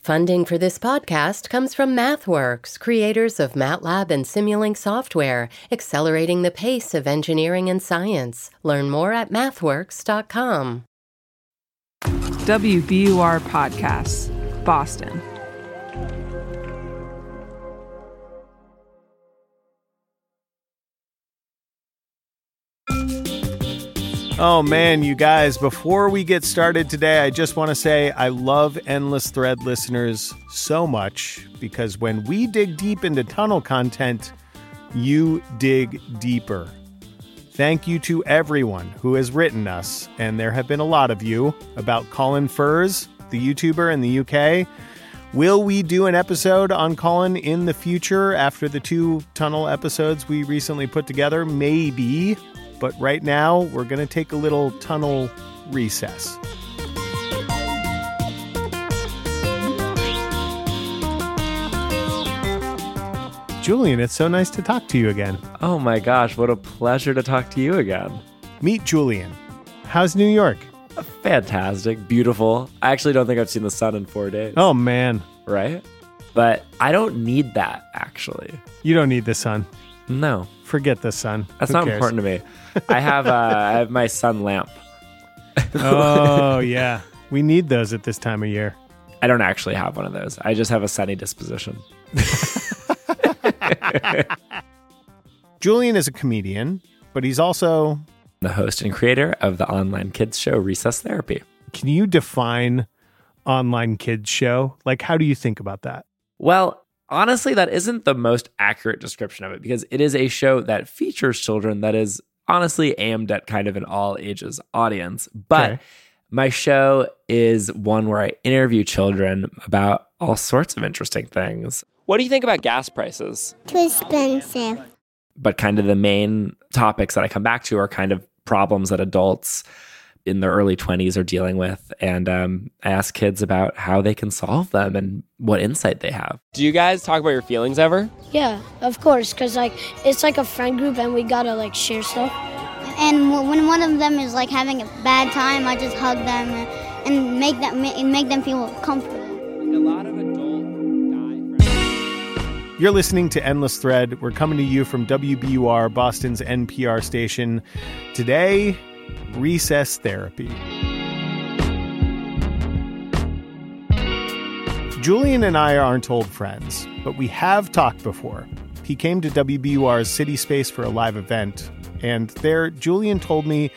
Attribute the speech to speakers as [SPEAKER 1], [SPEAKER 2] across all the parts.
[SPEAKER 1] Funding for this podcast comes from MathWorks, creators of MATLAB and Simulink software, accelerating the pace of engineering and science. Learn more at mathworks.com.
[SPEAKER 2] WBUR Podcasts, Boston.
[SPEAKER 3] Oh man, you guys, before we get started today, I just want to say I love Endless Thread listeners so much because when we dig deep into tunnel content, you dig deeper. Thank you to everyone who has written us, and there have been a lot of you, about Colin Furze, the YouTuber in the UK. Will we do an episode on Colin in the future after the two tunnel episodes we recently put together? Maybe. But right now, we're going to take a little tunnel recess. Julian, it's so nice to talk to you again.
[SPEAKER 4] Oh my gosh, what a pleasure to talk to you again.
[SPEAKER 3] Meet Julian. How's New York?
[SPEAKER 4] Fantastic, beautiful. I actually don't think I've seen the sun in four days.
[SPEAKER 3] Oh, man.
[SPEAKER 4] Right? But I don't need that, actually.
[SPEAKER 3] You don't need the sun.
[SPEAKER 4] No.
[SPEAKER 3] Forget the sun.
[SPEAKER 4] That's
[SPEAKER 3] Who
[SPEAKER 4] not
[SPEAKER 3] cares?
[SPEAKER 4] important to me. I have uh, I have my sun lamp.
[SPEAKER 3] oh, yeah. We need those at this time of year.
[SPEAKER 4] I don't actually have one of those. I just have a sunny disposition.
[SPEAKER 3] Julian is a comedian, but he's also.
[SPEAKER 4] The host and creator of the online kids show Recess Therapy.
[SPEAKER 3] Can you define online kids show? Like, how do you think about that?
[SPEAKER 4] Well, honestly, that isn't the most accurate description of it because it is a show that features children that is honestly aimed at kind of an all ages audience. But
[SPEAKER 3] Okay.
[SPEAKER 4] my show is one where I interview children about all sorts of interesting things. What do you think about gas prices?
[SPEAKER 5] Too expensive.
[SPEAKER 4] But kind of the main topics that I come back to are kind of problems that adults in their early 20s are dealing with. And um, I ask kids about how they can solve them and what insight they have.
[SPEAKER 6] Do you guys talk about your feelings ever?
[SPEAKER 7] Yeah, of course, because like it's like a friend group and we gotta like share stuff.
[SPEAKER 5] And when one of them is like having a bad time, I just hug them and make them and make them feel comfortable.
[SPEAKER 6] A lot of adult die.
[SPEAKER 3] You're listening to Endless Thread. We're coming to you from WBUR, Boston's NPR station. Today, recess therapy. Julian and I aren't old friends, but we have talked before. He came to WBUR's City Space for a live event, and there, Julian told me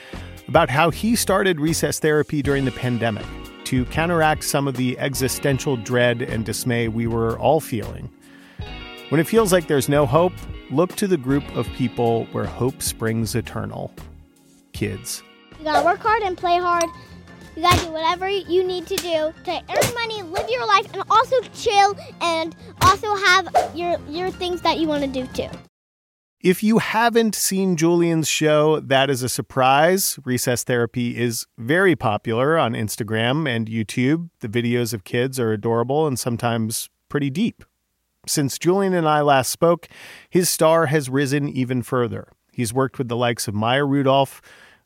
[SPEAKER 3] about how he started recess therapy during the pandemic to counteract some of the existential dread and dismay we were all feeling. When it feels like there's no hope, look to the group of people where hope springs eternal kids.
[SPEAKER 5] You gotta work hard and play hard. You gotta do whatever you need to do to earn money, live your life, and also chill and also have your your things that you want to do too.
[SPEAKER 3] If you haven't seen Julian's show, that is a surprise. Recess Therapy is very popular on Instagram and YouTube. The videos of kids are adorable and sometimes pretty deep. Since Julian and I last spoke, his star has risen even further. He's worked with the likes of Maya Rudolph,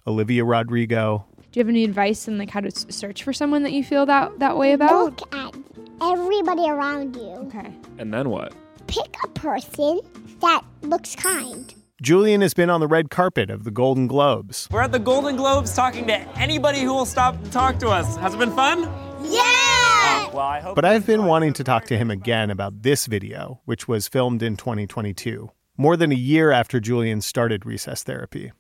[SPEAKER 3] Olivia Rodrigo,
[SPEAKER 2] Do you have any advice on like how to search for someone that you feel that that way about?
[SPEAKER 5] Look at everybody around you.
[SPEAKER 2] Okay.
[SPEAKER 4] And then what?
[SPEAKER 5] Pick a person that looks kind.
[SPEAKER 3] Julian has been on the red carpet of the Golden Globes.
[SPEAKER 6] We're at the Golden Globes talking to anybody who will stop and talk to us. Has it been fun?
[SPEAKER 5] Yeah!
[SPEAKER 6] Oh, well, I hope.
[SPEAKER 3] But I've been wanting to talk to him again about this video, which was filmed in 2022, more than a year after Julian started recess therapy.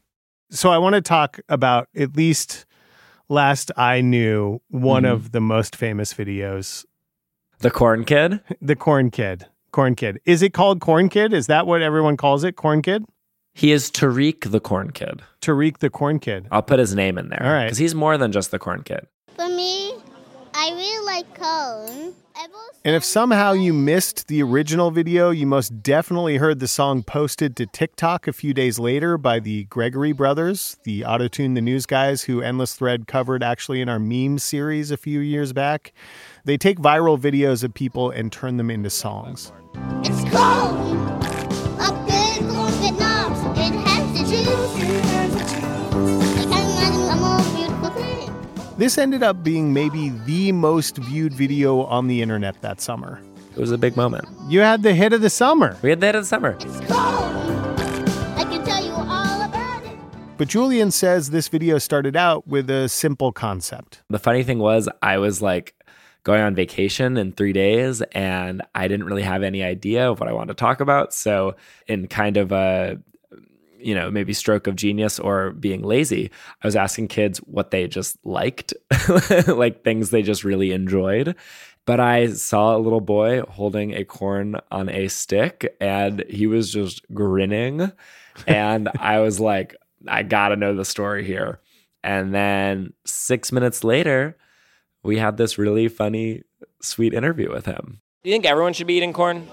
[SPEAKER 3] So I want to talk about at least last I knew one
[SPEAKER 4] Mhm.
[SPEAKER 3] of the most famous videos,
[SPEAKER 4] The Corn Kid?
[SPEAKER 3] the Corn Kid. Corn Kid. Is it called Corn Kid? Is that what everyone calls it? Corn Kid?
[SPEAKER 4] He is Tariq the Corn Kid.
[SPEAKER 3] Tariq the Corn Kid.
[SPEAKER 4] I'll put his name in there.
[SPEAKER 3] All right.
[SPEAKER 4] Because he's more than just the Corn Kid.
[SPEAKER 5] For me, I really like cone.
[SPEAKER 3] And if somehow you missed the original video, you most definitely heard the song posted to TikTok a few days later by the Gregory brothers, the Autotune the News guys who Endless Thread covered actually in our meme series a few years back. They take viral videos of people and turn them into songs.
[SPEAKER 5] It's cone!
[SPEAKER 3] This ended up being maybe the most viewed video on the internet that summer.
[SPEAKER 4] It was a big moment.
[SPEAKER 3] You had the hit of the summer.
[SPEAKER 4] We had the hit of the summer.
[SPEAKER 5] I can tell you all about it.
[SPEAKER 3] But Julian says this video started out with a simple concept.
[SPEAKER 4] The funny thing was, I was like going on vacation in three days and I didn't really have any idea of what I wanted to talk about. So, in kind of a you know, maybe stroke of genius or being lazy, I was asking kids what they just liked, like things they just really enjoyed. But I saw a little boy holding a corn on a stick and he was just grinning. And I was like, I gotta know the story here. And then six minutes later, we had this really funny, sweet interview with him.
[SPEAKER 6] Do you think everyone should be eating corn?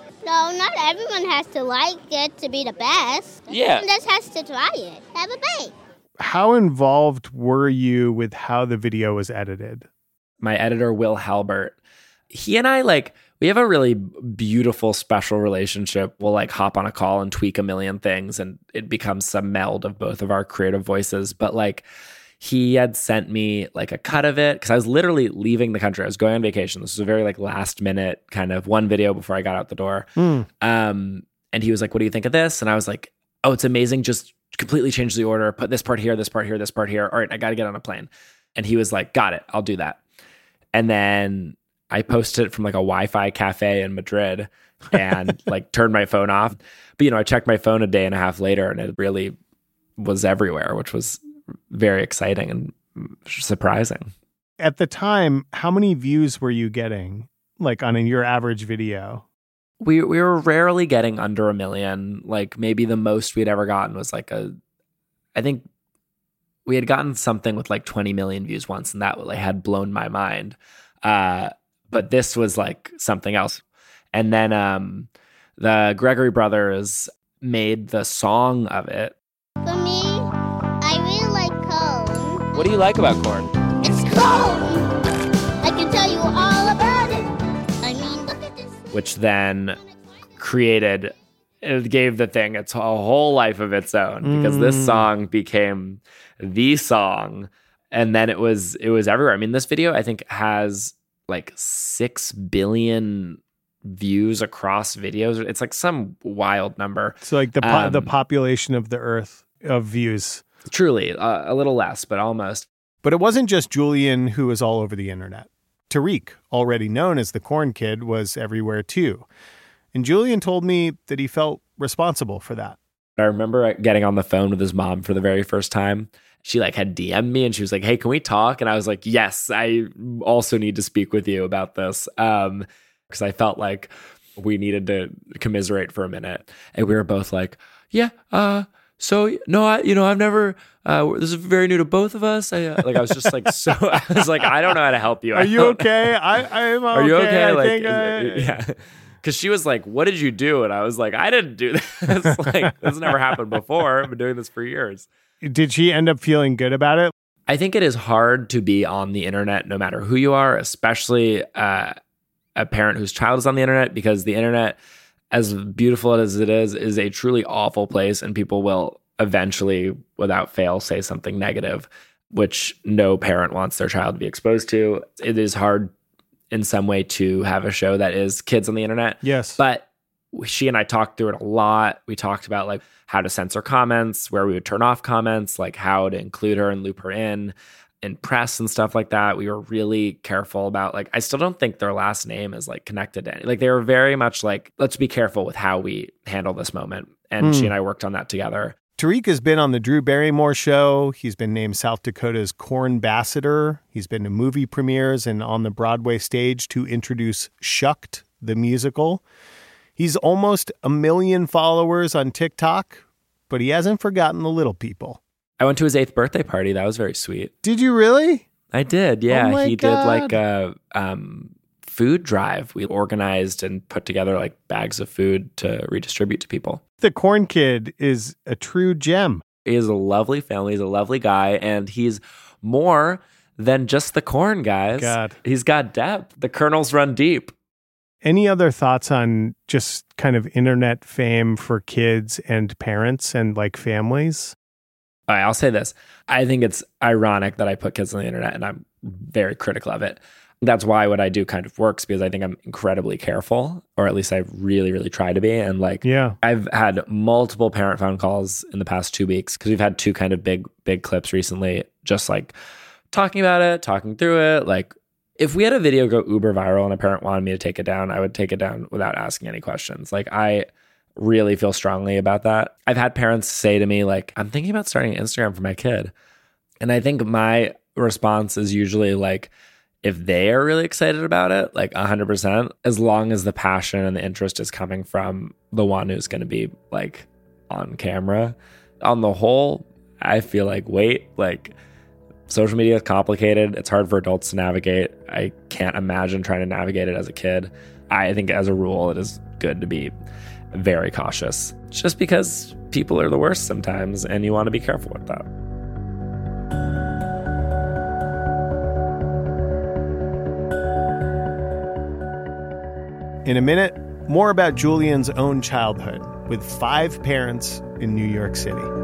[SPEAKER 5] No, not everyone has to like it to be the best.
[SPEAKER 6] Yeah.
[SPEAKER 5] Everyone just has to try it. Have a bake.
[SPEAKER 3] How involved were you with how the video was edited?
[SPEAKER 4] My editor, Will Halbert, he and I like, we have a really beautiful, special relationship. We'll like hop on a call and tweak a million things, and it becomes some meld of both of our creative voices. But like, he had sent me like a cut of it because I was literally leaving the country. I was going on vacation. This was a very like last minute kind of one video before I got out the door.
[SPEAKER 3] Mm.
[SPEAKER 4] Um, and he was like, "What do you think of this?" And I was like, "Oh, it's amazing. Just completely change the order. Put this part here, this part here, this part here. All right, I got to get on a plane." And he was like, "Got it. I'll do that." And then I posted it from like a Wi-Fi cafe in Madrid and like turned my phone off. But you know, I checked my phone a day and a half later, and it really was everywhere, which was very exciting and surprising.
[SPEAKER 3] At the time, how many views were you getting like on your average video?
[SPEAKER 4] We we were rarely getting under a million. Like maybe the most we'd ever gotten was like a I think we had gotten something with like 20 million views once and that like had blown my mind. Uh but this was like something else. And then um the Gregory brothers made the song of it.
[SPEAKER 6] What do you like about corn?
[SPEAKER 5] It's cone. I can tell you all about it. I mean, look at this.
[SPEAKER 4] which then created it gave the thing its a whole life of its own because this
[SPEAKER 3] Mm.
[SPEAKER 4] song became the song and then it was it was everywhere i mean this video i think has like 6 billion views across videos it's like some wild number
[SPEAKER 3] So like the po- the
[SPEAKER 4] Um,
[SPEAKER 3] population of the earth of views.
[SPEAKER 4] Truly uh, a little less but almost
[SPEAKER 3] But it wasn't just Julian who was all over the internet. Tariq, already known as the Corn Kid, was everywhere too. And Julian told me that he felt responsible for that.
[SPEAKER 4] I remember getting on the phone with his mom for the very first time. She like had DM'd me and she was like, "Hey, can we talk?" And I was like, "Yes, I also need to speak with you about this." Um, because I felt like we needed to commiserate for a minute, and we were both like, "Yeah, uh, so no, I, you know, I've never. Uh, this is very new to both of us. I uh, like, I was just like, so I was like, I don't know how to help you. I
[SPEAKER 3] Are you okay? I I'm okay.
[SPEAKER 4] are you okay?
[SPEAKER 3] I
[SPEAKER 4] like,
[SPEAKER 3] think
[SPEAKER 4] is
[SPEAKER 3] I-
[SPEAKER 4] yeah. Because she was like, "What did you do?" And I was like, "I didn't do this. like, this never happened before. I've been doing this for years."
[SPEAKER 3] Did she end up feeling good about it?
[SPEAKER 4] I think it is hard to be on the internet, no matter who you are, especially uh, a parent whose child is on the internet, because the internet, as beautiful as it is, is a truly awful place, and people will eventually, without fail, say something negative, which no parent wants their child to be exposed to. It is hard in some way to have a show that is kids on the internet.
[SPEAKER 3] Yes.
[SPEAKER 4] But she and I talked through it a lot. We talked about like how to censor comments, where we would turn off comments, like how to include her and loop her in in press and stuff like that. We were really careful about like I still don't think their last name is like connected to any. Like they were very much like let's be careful with how we handle this moment. And
[SPEAKER 3] Hmm.
[SPEAKER 4] she and I worked on that together.
[SPEAKER 3] Tariq has been on the Drew Barrymore show. He's been named South Dakota's Corn Ambassador. He's been to movie premieres and on the Broadway stage to introduce Shucked, the musical. He's almost a million followers on TikTok, but he hasn't forgotten the little people.
[SPEAKER 4] I went to his eighth birthday party. That was very sweet.
[SPEAKER 3] Did you really?
[SPEAKER 4] I did. Yeah,
[SPEAKER 3] Oh
[SPEAKER 4] he
[SPEAKER 3] God.
[SPEAKER 4] did like a um, food drive. We organized and put together like bags of food to redistribute to people.
[SPEAKER 3] The Corn Kid is a true gem.
[SPEAKER 4] He is a lovely family. He's a lovely guy, and he's more than just the corn, guys.
[SPEAKER 3] God.
[SPEAKER 4] He's got depth. The kernels run deep.
[SPEAKER 3] Any other thoughts on just kind of internet fame for kids and parents and like families?
[SPEAKER 4] All right, I'll say this. I think it's ironic that I put kids on the internet and I'm very critical of it. That's why what I do kind of works because I think I'm incredibly careful, or at least I really, really try to be. And like,
[SPEAKER 3] Yeah.
[SPEAKER 4] I've had multiple parent phone calls in the past two weeks because we've had two kind of big, big clips recently, just like talking about it, talking through it. Like, if we had a video go uber viral and a parent wanted me to take it down, I would take it down without asking any questions. Like, I really feel strongly about that. I've had parents say to me, like, I'm thinking about starting Instagram for my kid. And I think my response is usually like, if they are really excited about it, like 100%, as long as the passion and the interest is coming from the one who's going to be like on camera. On the whole, I feel like, wait, like social media is complicated. It's hard for adults to navigate. I can't imagine trying to navigate it as a kid. I think, as a rule, it is good to be very cautious just because people are the worst sometimes and you want to be careful with that.
[SPEAKER 3] In a minute, more about Julian's own childhood with five parents in New York City.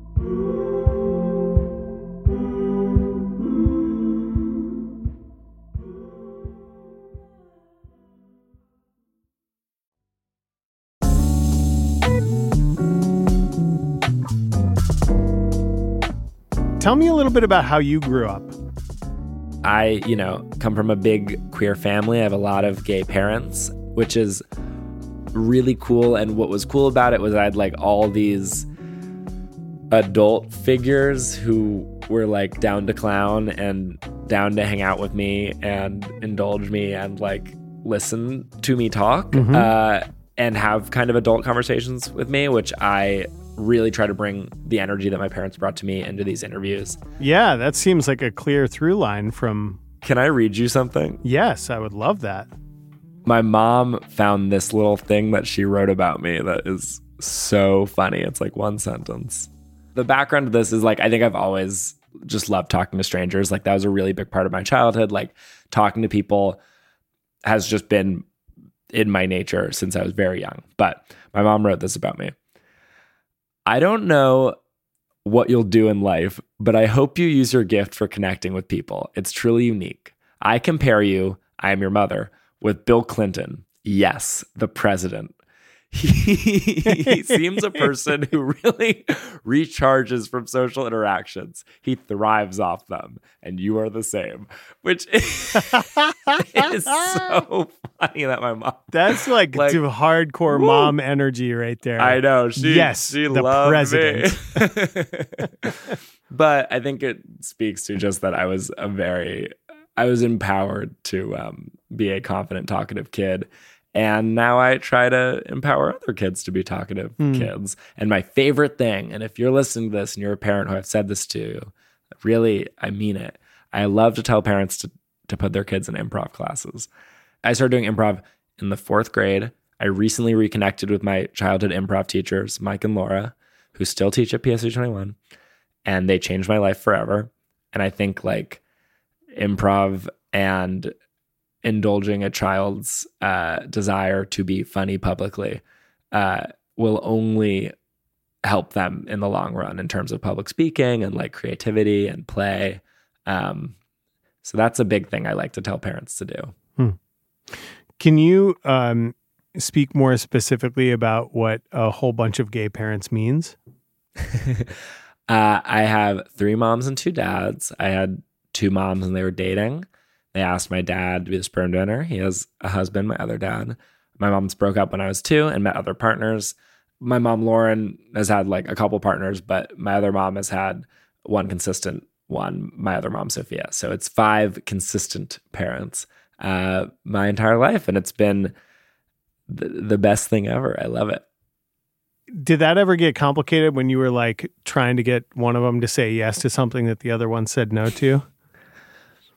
[SPEAKER 3] Tell me a little bit about how you grew up.
[SPEAKER 4] I, you know, come from a big queer family. I have a lot of gay parents, which is really cool. And what was cool about it was I had like all these adult figures who were like down to clown and down to hang out with me and indulge me and like listen to me talk
[SPEAKER 3] Mhm.
[SPEAKER 4] uh, and have kind of adult conversations with me, which I really try to bring the energy that my parents brought to me into these interviews.
[SPEAKER 3] Yeah, that seems like a clear through line from.
[SPEAKER 4] Can I read you something?
[SPEAKER 3] Yes, I would love that.
[SPEAKER 4] my mom found this little thing that she wrote about me that is so funny. It's like one sentence. The background of this is like, I think I've always just loved talking to strangers. Like, that was a really big part of my childhood. Like, talking to people has just been in my nature since I was very young. But my mom wrote this about me. I don't know what you'll do in life, but I hope you use your gift for connecting with people. It's truly unique. I compare you, I am your mother, with Bill Clinton. Yes, the president. He, seems a person who really recharges from social interactions. He thrives off them, and you are the same, which is, is so funny that my mom.
[SPEAKER 3] That's like,
[SPEAKER 4] Like,
[SPEAKER 3] hardcore
[SPEAKER 4] woo.
[SPEAKER 3] mom energy right there.
[SPEAKER 4] I know. She,
[SPEAKER 3] yes,
[SPEAKER 4] she
[SPEAKER 3] the president.
[SPEAKER 4] me. but I think it speaks to just that I was a very, I was empowered to um, be a confident, talkative kid. And now I try to empower other kids to be talkative
[SPEAKER 3] Hmm.
[SPEAKER 4] kids. And my favorite thing, and if you're listening to this and you're a parent who I've said this to, really, I mean it. I love to tell parents to, to put their kids in improv classes. I started doing improv in the fourth grade. I recently reconnected with my childhood improv teachers, Mike and Laura, who still teach at PSU 21, and they changed my life forever. And I think like improv and indulging a child's uh, desire to be funny publicly uh, will only help them in the long run in terms of public speaking and like creativity and play. Um, so that's a big thing I like to tell parents to do.
[SPEAKER 3] Hmm. Can you um, speak more specifically about what a whole bunch of gay parents means?
[SPEAKER 4] uh, I have three moms and two dads. I had two moms and they were dating. They asked my dad to be the sperm donor. He has a husband, my other dad. My mom's broke up when I was two and met other partners. My mom, Lauren, has had like a couple partners, but my other mom has had one consistent one, my other mom, Sophia. So it's five consistent parents uh, my entire life. And it's been the, the best thing ever. I love it.
[SPEAKER 3] Did that ever get complicated when you were like trying to get one of them to say yes to something that the other one said no to?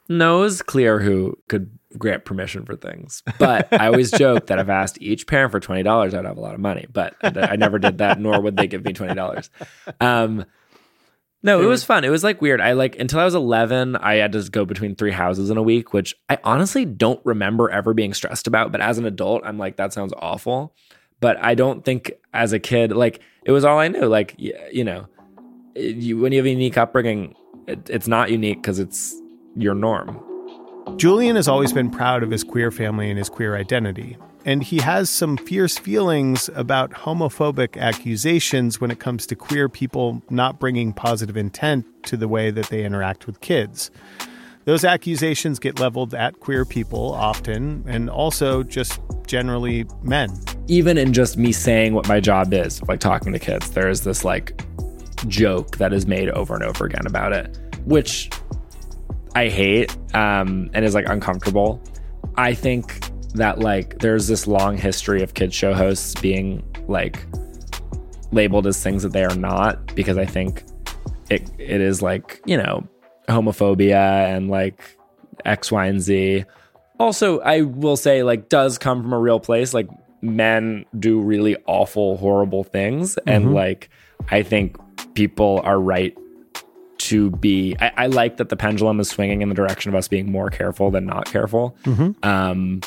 [SPEAKER 4] No, it was clear who could grant permission for things. But I always joke that if I asked each parent for twenty dollars, I'd have a lot of money. But I never did that, nor would they give me twenty dollars. Um, no, it was fun. It was like weird. I like until I was eleven, I had to go between three houses in a week, which I honestly don't remember ever being stressed about. But as an adult, I'm like, that sounds awful. But I don't think as a kid, like it was all I knew. Like you know, you, when you have a unique upbringing, it, it's not unique because it's your norm.
[SPEAKER 3] Julian has always been proud of his queer family and his queer identity. And he has some fierce feelings about homophobic accusations when it comes to queer people not bringing positive intent to the way that they interact with kids. Those accusations get leveled at queer people often, and also just generally men.
[SPEAKER 4] Even in just me saying what my job is, like talking to kids, there is this like joke that is made over and over again about it, which I hate um, and is like uncomfortable. I think that like there's this long history of kids show hosts being like labeled as things that they are not because I think it it is like you know homophobia and like X, Y, and Z. Also, I will say like does come from a real place. Like men do really awful, horrible things, mm-hmm. and like I think people are right to be I, I, like that the pendulum is swinging in the direction of us being more careful than not careful mm-hmm. um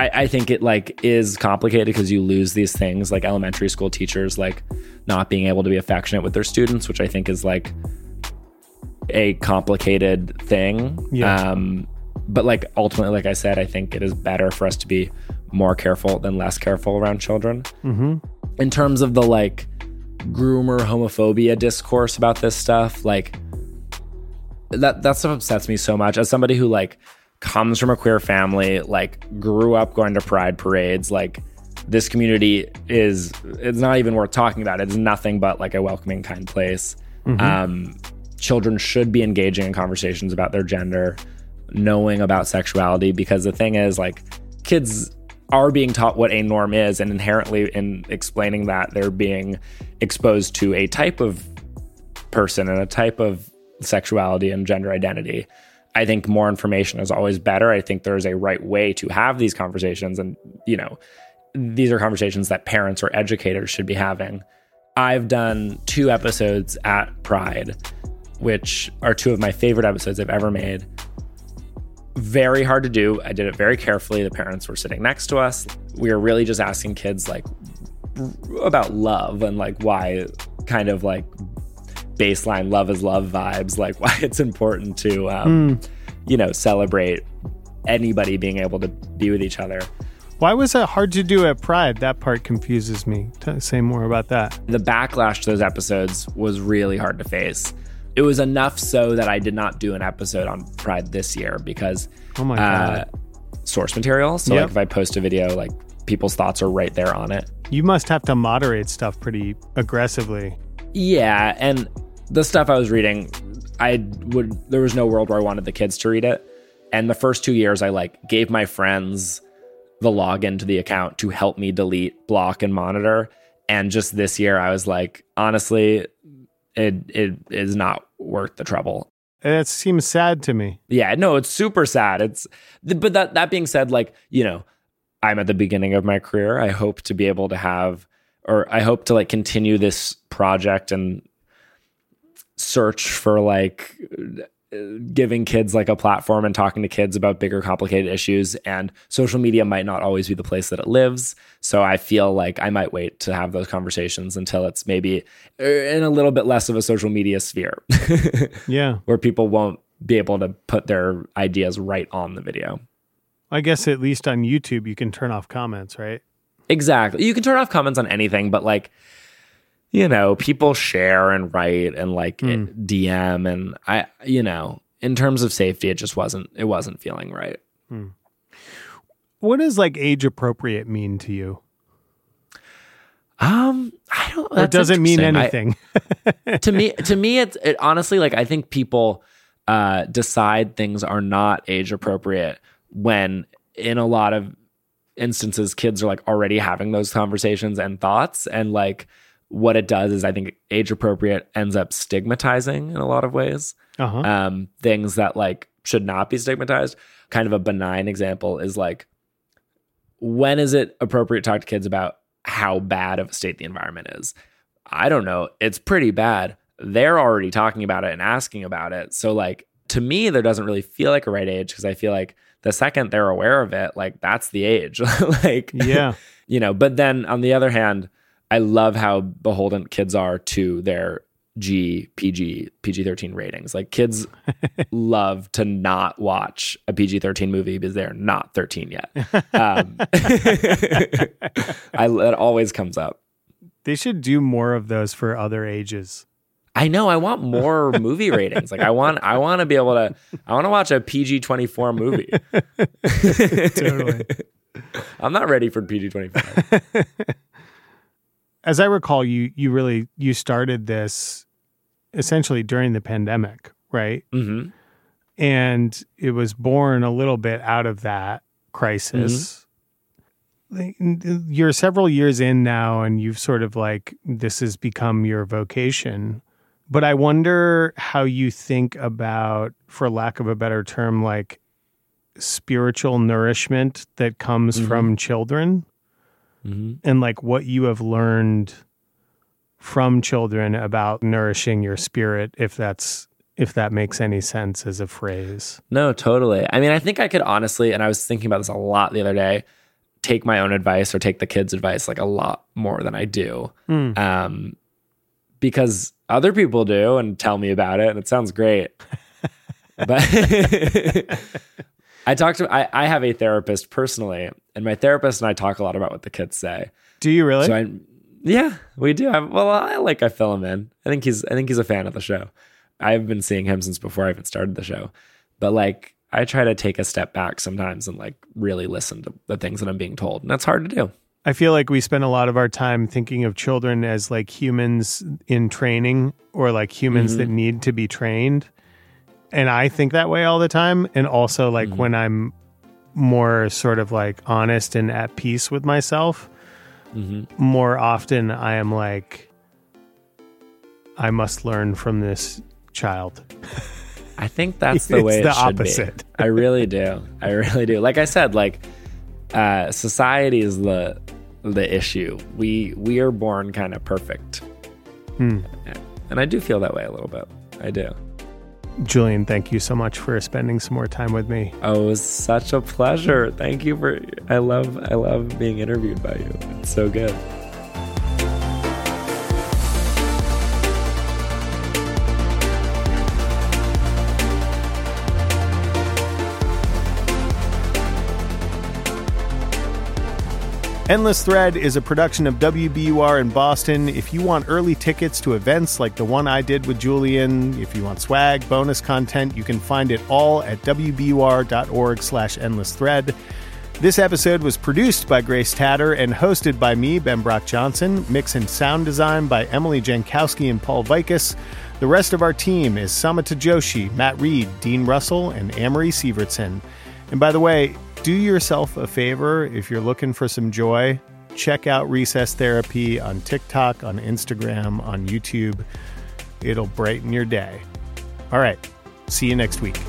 [SPEAKER 4] I, I think it like is complicated because you lose these things like elementary school teachers like not being able to be affectionate with their students which i think is like a complicated thing yeah. um but like ultimately like i said i think it is better for us to be more careful than less careful around children mm-hmm. in terms of the like groomer homophobia discourse about this stuff. Like that that stuff upsets me so much. As somebody who like comes from a queer family like grew up going to pride parades like this community is it's not even worth talking about. It's nothing but like a welcoming kind place. Mm-hmm. um, children should be engaging in conversations about their gender knowing about sexuality because the thing is like kids are being taught what a norm is and inherently in explaining that they're being exposed to a type of person and a type of sexuality and gender identity. I think more information is always better. I think there's a right way to have these conversations and you know these are conversations that parents or educators should be having. I've done two episodes at pride which are two of my favorite episodes i've ever made very hard to do. I did it very carefully. The parents were sitting next to us. We were really just asking kids like about love and like why kind of like baseline love is love vibes, like why it's important to um, mm. you know, celebrate anybody being able to be with each other.
[SPEAKER 3] Why was that hard to do at Pride? That part confuses me. Say more about that.
[SPEAKER 4] The backlash to those episodes was really hard to face it was enough so that I did not do an episode on Pride this year because
[SPEAKER 3] oh my god, uh,
[SPEAKER 4] source material. So yep. like if I post a video, like people's thoughts are right there on it.
[SPEAKER 3] You must have to moderate stuff pretty aggressively.
[SPEAKER 4] Yeah, and the stuff I was reading, I would there was no world where I wanted the kids to read it. And the first two years, I like gave my friends the login to the account to help me delete, block, and monitor. And just this year, I was like, honestly, it it is not worth the trouble.
[SPEAKER 3] It seems sad to me.
[SPEAKER 4] Yeah, no, it's super sad. It's but that that being said, like, you know, I'm at the beginning of my career. I hope to be able to have or I hope to like continue this project and search for like giving kids like a platform and talking to kids about bigger complicated issues and social media might not always be the place that it lives. So i feel like i might wait to have those conversations until it's maybe uh, in a little bit less of a social media sphere.
[SPEAKER 3] Yeah.
[SPEAKER 4] Where people won't be able to put their ideas right on the video.
[SPEAKER 3] I guess at least on youtube you can turn off comments right?
[SPEAKER 4] Exactly. You can turn off comments on anything but like you know, people share and write and like mm. DM and I you know, in terms of safety it just wasn't it wasn't feeling right. Mm.
[SPEAKER 3] What does like age appropriate mean to you?
[SPEAKER 4] Um, I don't.
[SPEAKER 3] It doesn't mean anything.
[SPEAKER 4] I, to me, to me, it's it, honestly like I think people uh, decide things are not age appropriate when, in a lot of instances, kids are like already having those conversations and thoughts, and like what it does is I think age appropriate ends up stigmatizing in a lot of ways.
[SPEAKER 3] Uh-huh.
[SPEAKER 4] Um, things that like should not be stigmatized. Kind of a benign example is like, when is it appropriate to talk to kids about how bad of a state the environment is? I don't know. It's pretty bad. They're already talking about it and asking about it. So, like, to me, there doesn't really feel like a right age because I feel like the second they're aware of it, like, that's the age. like,
[SPEAKER 3] yeah.
[SPEAKER 4] You know, but then on the other hand, I love how beholden kids are to their G, PG, PG 13 ratings. Like kids love to not watch a PG 13 movie because they're not 13 yet. Um, I, it always comes up.
[SPEAKER 3] They should do more of those for other ages.
[SPEAKER 4] I know. I want more movie ratings. Like I want, I want to be able to. I want to watch a PG twenty four movie.
[SPEAKER 3] totally.
[SPEAKER 4] I'm not ready for PG twenty five
[SPEAKER 3] as I recall, you you really you started this essentially during the pandemic, right?
[SPEAKER 4] Mm-hmm.
[SPEAKER 3] And it was born a little bit out of that crisis. Mm-hmm. You're several years in now, and you've sort of like this has become your vocation. But I wonder how you think about, for lack of a better term, like spiritual nourishment that comes mm-hmm. from children
[SPEAKER 4] mm-hmm.
[SPEAKER 3] and like what you have learned from children about nourishing your spirit if that's if that makes any sense as a phrase.
[SPEAKER 4] No, totally. I mean, I think I could honestly, and I was thinking about this a lot the other day, take my own advice or take the kids' advice like a lot more than I do.
[SPEAKER 3] Mm.
[SPEAKER 4] Um, because other people do and tell me about it, and it sounds great. but I talked to I, I have a therapist personally, and my therapist and I talk a lot about what the kids say.
[SPEAKER 3] Do you really?
[SPEAKER 4] So I, yeah, we do. I, well, I like I fill him in. I think he's I think he's a fan of the show. I've been seeing him since before I even started the show, but like I try to take a step back sometimes and like really listen to the things that I'm being told, and that's hard to do.
[SPEAKER 3] I feel like we spend a lot of our time thinking of children as like humans in training or like humans mm-hmm. that need to be trained and I think that way all the time. And also, like mm-hmm. when I'm more sort of like honest and at peace with myself,
[SPEAKER 4] mm-hmm.
[SPEAKER 3] more often I am like, I must learn from this child.
[SPEAKER 4] I think that's the way
[SPEAKER 3] the
[SPEAKER 4] it
[SPEAKER 3] opposite.
[SPEAKER 4] I really do. I really do. Like I said, like uh, society is the the issue. We we are born kind of perfect,
[SPEAKER 3] hmm.
[SPEAKER 4] and I do feel that way a little bit. I do.
[SPEAKER 3] Julian, thank you so much for spending some more time with me.
[SPEAKER 4] Oh, it was such a pleasure. Thank you for I love I love being interviewed by you. It's so good.
[SPEAKER 3] Endless Thread is a production of WBUR in Boston. If you want early tickets to events like the one I did with Julian, if you want swag, bonus content, you can find it all at wbur.org slash endless thread. This episode was produced by Grace Tatter and hosted by me, Ben Brock Johnson. Mix and sound design by Emily Jankowski and Paul Vaitkus. The rest of our team is Samata Joshi, Matt Reed, Dean Russell, and Amory Sivertson. And by the way, do yourself a favor if you're looking for some joy. Check out Recess Therapy on TikTok, on Instagram, on YouTube. It'll brighten your day. All right. See you next week.